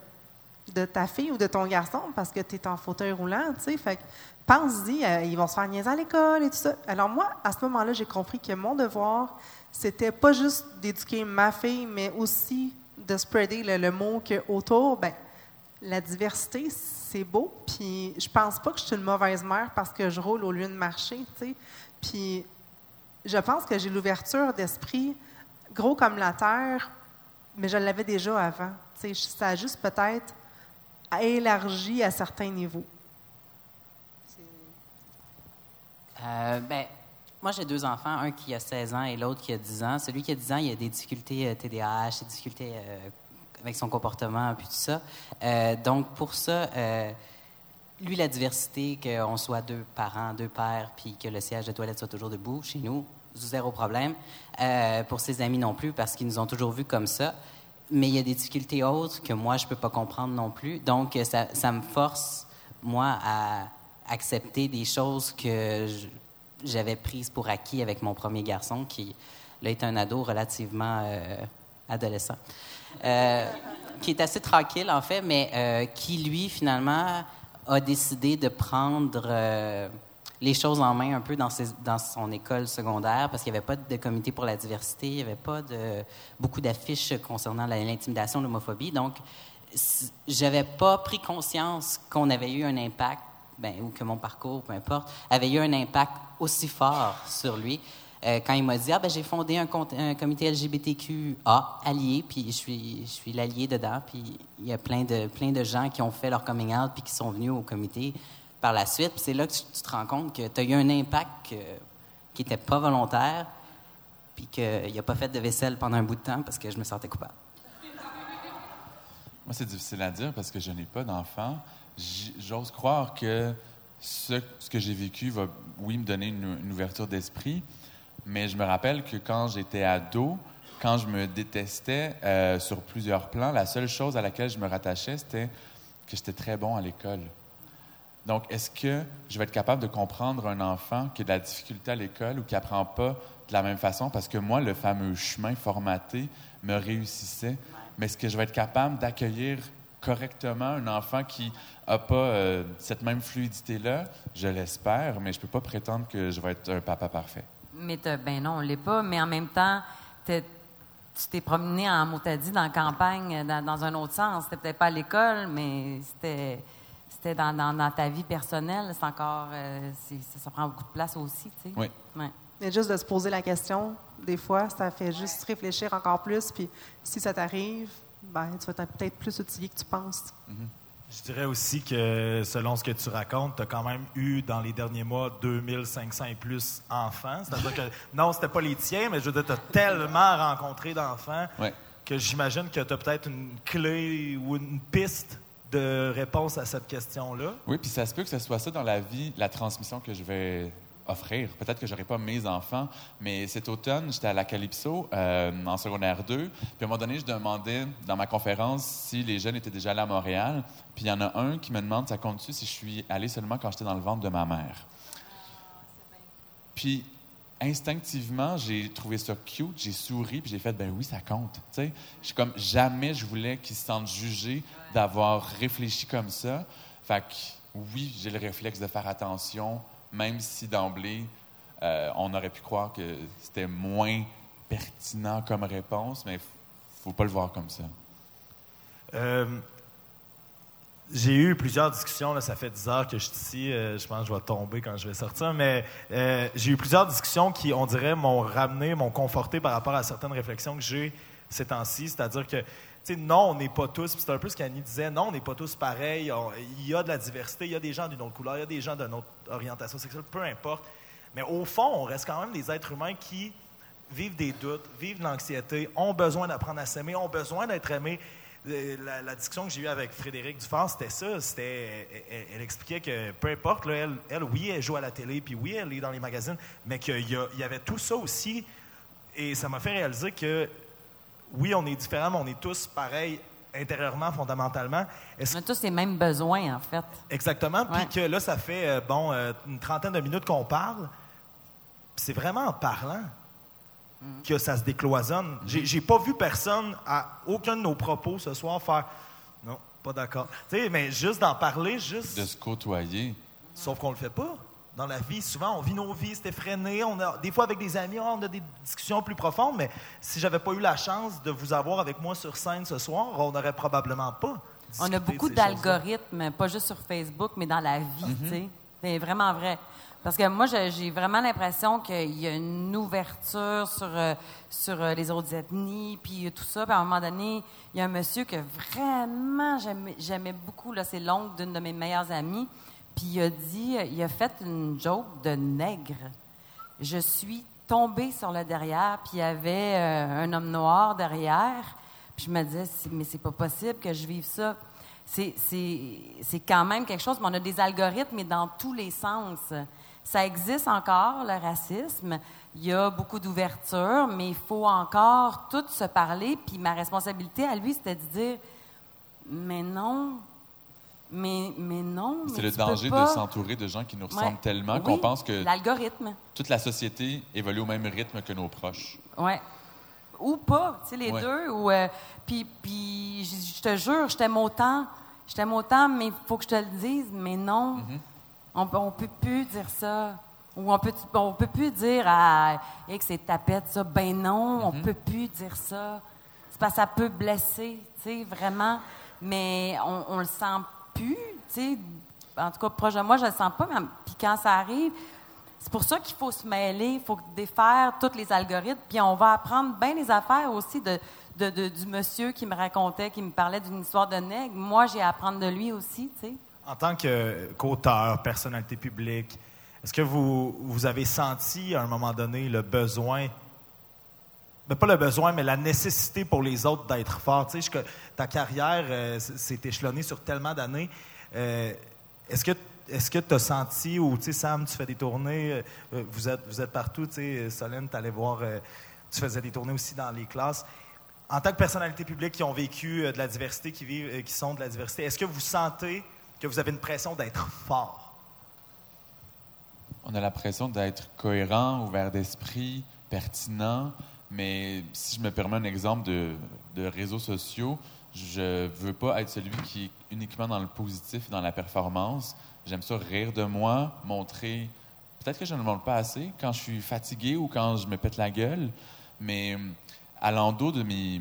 S6: de ta fille ou de ton garçon parce que tu es en fauteuil roulant, tu sais. Fait que pense-y, euh, ils vont se faire niaiser à l'école et tout ça. Alors moi, à ce moment-là, j'ai compris que mon devoir, c'était pas juste d'éduquer ma fille, mais aussi de spreader le, mot que autour, ben, la diversité, c'est beau. Puis je pense pas que je suis une mauvaise mère parce que je roule au lieu de marcher, tu sais. Puis je pense que j'ai l'ouverture d'esprit gros comme la terre, mais je l'avais déjà avant. Tu sais, ça a juste peut-être élargi à certains niveaux.
S4: Euh, ben, moi, j'ai deux enfants, un qui a 16 ans et l'autre qui a 10 ans. Celui qui a 10 ans, il a des difficultés euh, TDAH, des difficultés euh, avec son comportement, puis tout ça. Euh, donc, pour ça, euh, lui, la diversité, qu'on soit deux parents, deux pères, puis que le siège de toilette soit toujours debout, chez nous, zéro problème. Euh, pour ses amis non plus, parce qu'ils nous ont toujours vus comme ça. Mais il y a des difficultés autres que moi, je peux pas comprendre non plus. Donc, ça, me force, moi, à accepter des choses que j'avais prises pour acquis avec mon premier garçon, qui là, est un ado relativement euh, adolescent. Euh, qui est assez tranquille, en fait, mais qui, lui, finalement, a décidé de prendre euh, les choses en main un peu dans, son école secondaire, parce qu'il n'y avait pas de comité pour la diversité, il n'y avait pas beaucoup d'affiches concernant l'intimidation, l'homophobie. Donc, j'avais pas pris conscience qu'on avait eu un impact, ben, ou que mon parcours, peu importe, avait eu un impact aussi fort sur lui. Euh, quand il m'a dit, ah, ben, j'ai fondé un, un comité LGBTQA allié, puis je suis, je suis l'allié dedans, puis il y a plein de, plein de gens qui ont fait leur coming out, puis qui sont venus au comité par la suite. C'est là que tu, te rends compte que tu as eu un impact qui n'était pas volontaire, puis qu'il n'a pas fait de vaisselle pendant un bout de temps parce que je me sentais coupable.
S3: Moi, c'est difficile à dire parce que je n'ai pas d'enfant. J'ose croire que ce, que j'ai vécu va, oui, me donner une ouverture d'esprit, mais je me rappelle que quand j'étais ado, quand je me détestais euh, sur plusieurs plans, la seule chose à laquelle je me rattachais, c'était que j'étais très bon à l'école. Donc, est-ce que je vais être capable de comprendre un enfant qui a de la difficulté à l'école ou qui apprend pas de la même façon? Parce que moi, le fameux chemin formaté me réussissait. Mais est-ce que je vais être capable d'accueillir correctement un enfant qui n'a pas euh, cette même fluidité-là? Je l'espère, mais je peux pas prétendre que je vais être un papa parfait.
S5: Mais t'as- ben non, on l'est pas. Mais en même temps, tu t'es promené en motadie dans la campagne dans, dans un autre sens. C'était peut-être pas à l'école, mais c'était c'était dans, dans- dans ta vie personnelle. C'est encore, euh, ça, ça prend beaucoup de place aussi, tu sais.
S3: Oui.
S5: Ouais.
S6: Mais juste de se poser la question, des fois, ça fait juste réfléchir encore plus. Puis si ça t'arrive, ben, tu vas être peut-être plus outillé que tu penses.
S2: Je dirais aussi que selon ce que tu racontes, tu as quand même eu dans les derniers mois 2500 et plus enfants. C'est-à-dire que non, c'était pas les tiens, mais je veux dire, tu as tellement rencontré d'enfants
S3: Ouais.
S2: que j'imagine que tu as peut-être une clé ou une piste de réponse à cette question-là.
S3: Oui, puis ça se peut que ce soit ça dans la vie, la transmission que je vais offrir. Peut-être que j'aurai pas mes enfants, mais cet automne, j'étais à la Calypso euh, en secondaire 2. Puis à un moment donné, je demandais dans ma conférence si les jeunes étaient déjà allés à Montréal. Puis il y en a un qui me demande, ça compte-tu si je suis allé seulement quand j'étais dans le ventre de ma mère? Puis instinctivement, j'ai trouvé ça cute, j'ai souri, puis j'ai fait, ben oui, ça compte. Je suis comme jamais je voulais qu'ils se sentent jugés d'avoir réfléchi comme ça. Fait que oui, j'ai le réflexe de faire attention, même si d'emblée, euh, on aurait pu croire que c'était moins pertinent comme réponse, mais f- faut pas le voir comme ça.
S2: Euh, j'ai eu plusieurs discussions, ça fait 10 heures que je suis ici, euh, je pense que je vais tomber quand je vais sortir, mais j'ai eu plusieurs discussions qui, on dirait, m'ont ramené, m'ont conforté par rapport à certaines réflexions que j'ai ces temps-ci, c'est-à-dire que, non, on n'est pas tous, c'est un peu ce qu'Annie disait, non, on n'est pas tous pareils, il y a de la diversité, il y a des gens d'une autre couleur, il y a des gens d'une autre orientation sexuelle, peu importe, mais au fond, on reste quand même des êtres humains qui vivent des doutes, vivent de l'anxiété, ont besoin d'apprendre à s'aimer, ont besoin d'être aimés. Euh, La, discussion que j'ai eue avec Frédéric Dufort, c'était ça. C'était, elle, expliquait que peu importe, elle, elle, oui, elle joue à la télé, puis oui, elle est dans les magazines, mais qu'il y, y avait tout ça aussi. Et ça m'a fait réaliser que oui, on est différents, mais on est tous pareils intérieurement, fondamentalement. Est-ce
S5: On a tous les mêmes besoins, en fait.
S2: Exactement. Puis que là, ça fait, euh, bon, euh, une trentaine de minutes qu'on parle. C'est vraiment en parlant que ça se décloisonne. J'ai j'ai pas vu personne à aucun de nos propos ce soir faire non, pas d'accord. Tu sais, mais juste d'en parler, juste.
S3: De se côtoyer.
S2: Sauf qu'on le fait pas. Dans la vie, souvent, on vit nos vies, c'est effréné. On a, des fois, avec des amis, on a des discussions plus profondes, mais si j'avais pas eu la chance de vous avoir avec moi sur scène ce soir, on n'aurait probablement pas.
S5: On a beaucoup d'algorithmes, pas juste sur Facebook, mais dans la vie, tu sais. C'est vraiment vrai. Parce que moi, j'ai vraiment l'impression qu'il y a une ouverture sur, euh, sur euh, les autres ethnies, puis tout ça. Puis à un moment donné, il y a un monsieur que vraiment j'aimais beaucoup, c'est l'oncle d'une de mes meilleures amies. Puis il a dit, il a fait une joke de nègre. Je suis tombée sur le derrière, puis il y avait euh, un homme noir derrière. Puis je me disais, mais c'est pas possible que je vive ça. C'est quand même quelque chose, mais on a des algorithmes, mais dans tous les sens. Ça existe encore, le racisme. Il y a beaucoup d'ouverture, mais il faut encore tout se parler. Puis ma responsabilité à lui, c'était de dire, mais non, mais, mais non.
S3: C'est le danger de s'entourer de gens qui nous ressemblent
S5: Ouais.
S3: tellement
S5: Oui,
S3: qu'on pense que
S5: L'algorithme.
S3: toute la société évolue au même rythme que nos proches.
S5: Ouais. Ou pas, tu sais, les
S3: Ouais.
S5: deux. Ou, euh, puis, puis je te jure, je t'aime autant. Je t'aime autant, mais il faut que je te le dise. Mais non,
S3: Mm-hmm.
S5: on, on peut plus dire ça. Ou on peut, on peut plus dire à hey, que c'est tapette, ça. Ben non, on peut plus dire ça. C'est parce que ça peut blesser, tu sais, vraiment. Mais on, on le sent tu sais. En tout cas, proche de moi, je le sens pas. mais- Puis quand ça arrive, c'est pour ça qu'il faut se mêler, il faut défaire tous les algorithmes, puis on va apprendre bien les affaires aussi de, du monsieur qui me racontait, qui me parlait d'une histoire de nègre. Moi, j'ai à apprendre de lui aussi, tu sais.
S2: En tant qu'auteur, personnalité publique, est-ce que vous, vous avez senti à un moment donné le besoin, ben, pas le besoin, mais la nécessité pour les autres d'être fort? Tu sais, je- ta carrière euh, s'est échelonnée sur tellement d'années. Euh, est-ce que que tu as senti, ou tu sais, Sam, tu fais des tournées, euh, euh, vous, êtes, vous êtes partout, tu sais, Solène, tu allais voir, tu faisais des tournées aussi dans les classes. En tant que personnalité publique qui ont vécu de la diversité, qui, vivent, qui sont de la diversité, est-ce que vous sentez que vous avez une pression d'être fort?
S3: On a l'impression d'être cohérent, ouvert d'esprit, pertinent, mais si je me permets un exemple de, de réseaux sociaux, je veux pas être celui qui est uniquement dans le positif, dans la performance. J'aime ça rire de moi, montrer. Peut-être que je ne le montre pas assez quand je suis fatigué ou quand je me pète la gueule, mais à l'endos de mes,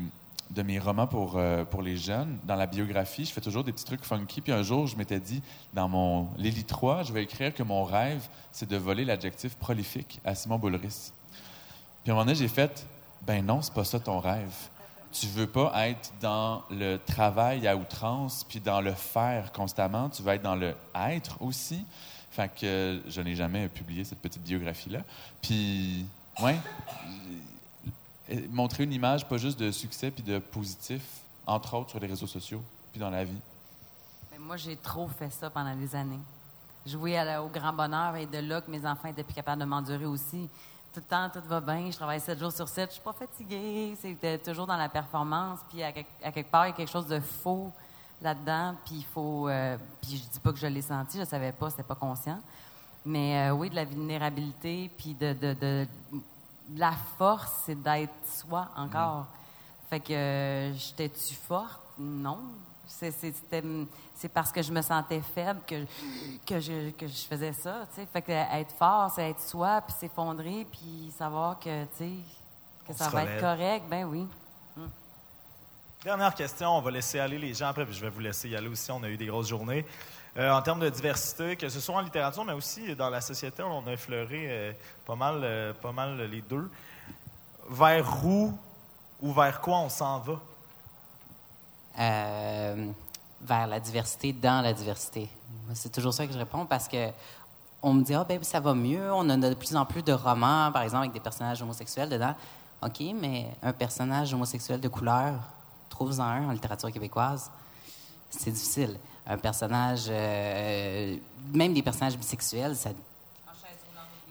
S3: de mes romans pour, euh, pour les jeunes, dans la biographie, je fais toujours des petits trucs funky. Puis un jour, je m'étais dit, dans mon Lélie 3, je vais écrire que mon rêve, c'est de voler l'adjectif prolifique à Simon Boulris. Puis à un moment donné, j'ai fait, ben non, c'est pas ça ton rêve. Tu veux pas être dans le travail à outrance, puis dans le faire constamment. Tu veux être dans le être aussi. Fait que je n'ai jamais publié cette petite biographie-là. Puis, ouais, j'ai- montrer une image pas juste de succès puis de positif, entre autres sur les réseaux sociaux, puis dans la vie.
S5: Mais moi, j'ai trop fait ça pendant des années. Jouer au grand bonheur et de là que mes enfants étaient plus capables de m'endurer aussi. Tout le temps, tout va bien, je travaille 7 jours sur 7, je suis pas fatiguée. C'était toujours dans la performance. Puis à, quelque- à quelque part, il y a quelque chose de faux là-dedans. Puis il faut. euh, puis je dis pas que je l'ai senti, je savais pas, c'était pas conscient. Mais euh, oui, de la vulnérabilité, puis de, de, de- de la force, c'est d'être soi encore. Fait que euh, j'étais-tu forte? Non. C'est- parce que je me sentais faible que, que, je, que je faisais ça. tu sais. Fait que être fort, c'est être soi, puis s'effondrer, puis savoir que, tu sais, que ça va
S2: relève.
S5: être correct. Ben oui.
S2: Dernière question, on va laisser aller les gens après, puis je vais vous laisser y aller aussi. On a eu des grosses journées. Euh, en termes de diversité, que ce soit en littérature, mais aussi dans la société, on a effleuré euh, pas, mal, euh, pas mal les deux. Vers où ou vers quoi on s'en va?
S4: Euh, vers la diversité dans la diversité. C'est toujours ça que je réponds parce que on me dit ah ben ça va mieux, on a de plus en plus de romans par exemple avec des personnages homosexuels dedans. OK, mais un personnage homosexuel de couleur, trouve-en un en littérature québécoise. C'est difficile. Un personnage euh, même des personnages bisexuels, ça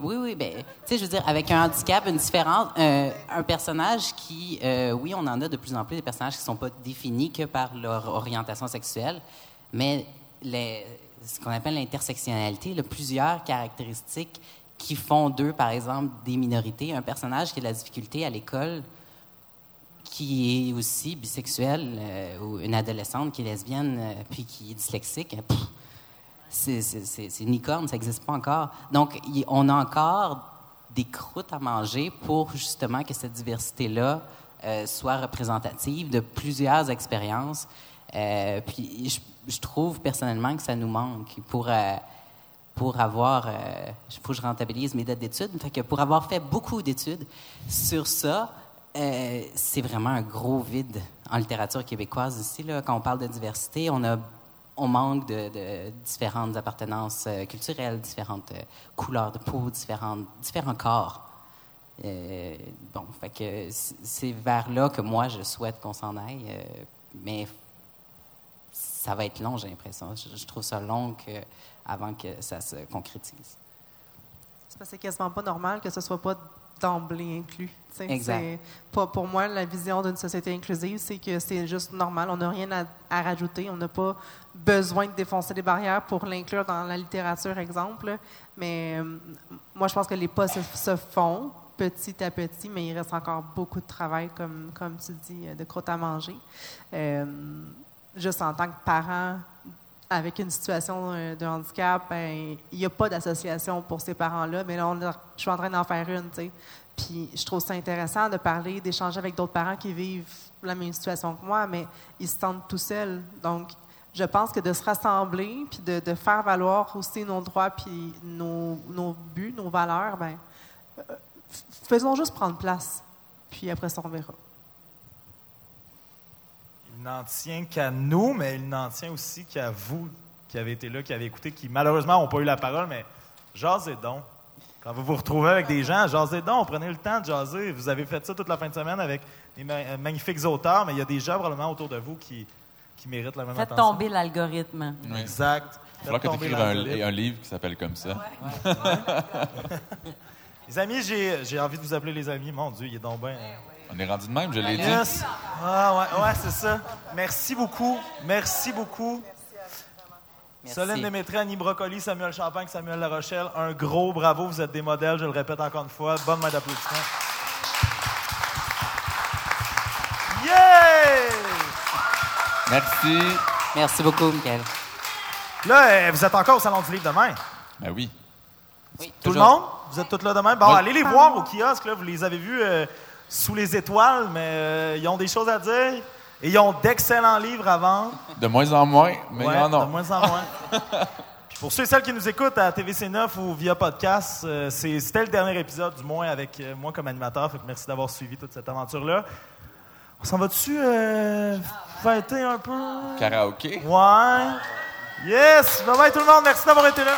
S4: oui, oui, ben, tu sais, je veux dire, avec un handicap, une différence, euh, un personnage qui, euh, oui, on en a de plus en plus des personnages qui ne sont pas définis que par leur orientation sexuelle, mais ce qu'on appelle l'intersectionnalité, là, plusieurs caractéristiques qui font d'eux, par exemple, des minorités. Un personnage qui a de la difficulté à l'école, qui est aussi bisexuel, euh, ou une adolescente qui est lesbienne, puis qui est dyslexique. pff, c'est- une licorne, ça n'existe pas encore. Donc, on a encore des croûtes à manger pour justement que cette diversité-là euh, soit représentative de plusieurs expériences. Euh, puis, je, trouve personnellement que ça nous manque pour, euh, pour avoir. Il faut que je rentabilise mes dettes d'études. Fait pour avoir fait beaucoup d'études sur ça, c'est vraiment un gros vide en littérature québécoise ici. Quand on parle de diversité, on a on manque de, différentes appartenances euh, culturelles, différentes euh, couleurs de peau, différentes, différents corps. Euh, bon, fait que c'est vers là que moi je souhaite qu'on s'en aille, mais ça va être long, j'ai l'impression. Je, trouve ça long que, avant que ça se concrétise.
S6: C'est c'est quasiment pas normal que ce soit pas d'emblée inclus.
S4: Exact.
S6: Pas, pour moi, la vision d'une société inclusive, c'est que c'est juste normal. On n'a rien à, à rajouter. On n'a pas besoin de défoncer des barrières pour l'inclure dans la littérature, exemple. Mais euh, moi, je pense que les pas se, se font petit à petit, mais il reste encore beaucoup de travail, comme, comme tu dis, de croûte à manger. Euh, juste en tant que parent avec une situation euh, de handicap, ben, il n'y a pas d'association pour ces parents-là, mais là, je suis en train d'en faire une, tu sais. Puis je trouve ça intéressant de parler, d'échanger avec d'autres parents qui vivent la même situation que moi, mais ils se sentent tout seuls. Donc, je pense que de se rassembler, puis de, de faire valoir aussi nos droits, puis nos, nos buts, nos valeurs, ben, euh, faisons juste prendre place. Puis après ça, on verra.
S2: Il n'en tient qu'à nous, mais il n'en tient aussi qu'à vous qui avez été là, qui avez écouté, qui malheureusement n'ont pas eu la parole, mais jasez donc. Quand vous vous retrouvez avec des gens, jasez donc, prenez le temps de jaser. Vous avez fait ça toute la fin de semaine avec des ma- euh, magnifiques auteurs, mais il y a des gens probablement autour de vous qui, qui méritent la même
S5: Faites
S2: attention.
S5: tomber l'algorithme.
S3: Oui.
S2: Exact.
S3: Il va falloir que tu écrives un, livre qui s'appelle comme ça.
S2: Les amis, j'ai j'ai envie de vous appeler les amis. Mon Dieu, il est donc bien.
S3: On est rendu de même, je l'ai dit.
S2: Yes. Ah ouais, ouais c'est ça. Merci beaucoup. Merci beaucoup.
S4: Merci.
S2: Solène Démétré, Annie Brocoli, Samuel Champagne, Samuel Larochelle. Un gros bravo, vous êtes des modèles, je le répète encore une fois. Bonne main d'applaudissements. Yeah!
S3: Merci.
S4: Merci beaucoup, Michael.
S2: Là, euh, vous êtes encore au Salon du Livre demain.
S3: Ben oui.
S4: Oui,
S2: Tout
S3: Toujours.
S2: le monde? Vous êtes tous là demain? Bon,
S3: Oui.
S2: allez les voir au kiosque, là. Vous les avez vus euh, sous les étoiles, mais euh, ils ont des choses à dire. Et ils ont d'excellents livres à vendre.
S3: De moins en moins, mais
S2: Ouais,
S3: il y en a.
S2: de moins en moins. Puis pour ceux et celles qui nous écoutent à TVC9 ou via podcast, euh, c'est- c'était le dernier épisode, du moins avec euh, moi comme animateur. Fait que merci d'avoir suivi toute cette aventure-là. On s'en va-tu euh, fêter un peu?
S3: Karaoké.
S2: Ouais. Yes! Bye bye tout le monde. Merci d'avoir été là.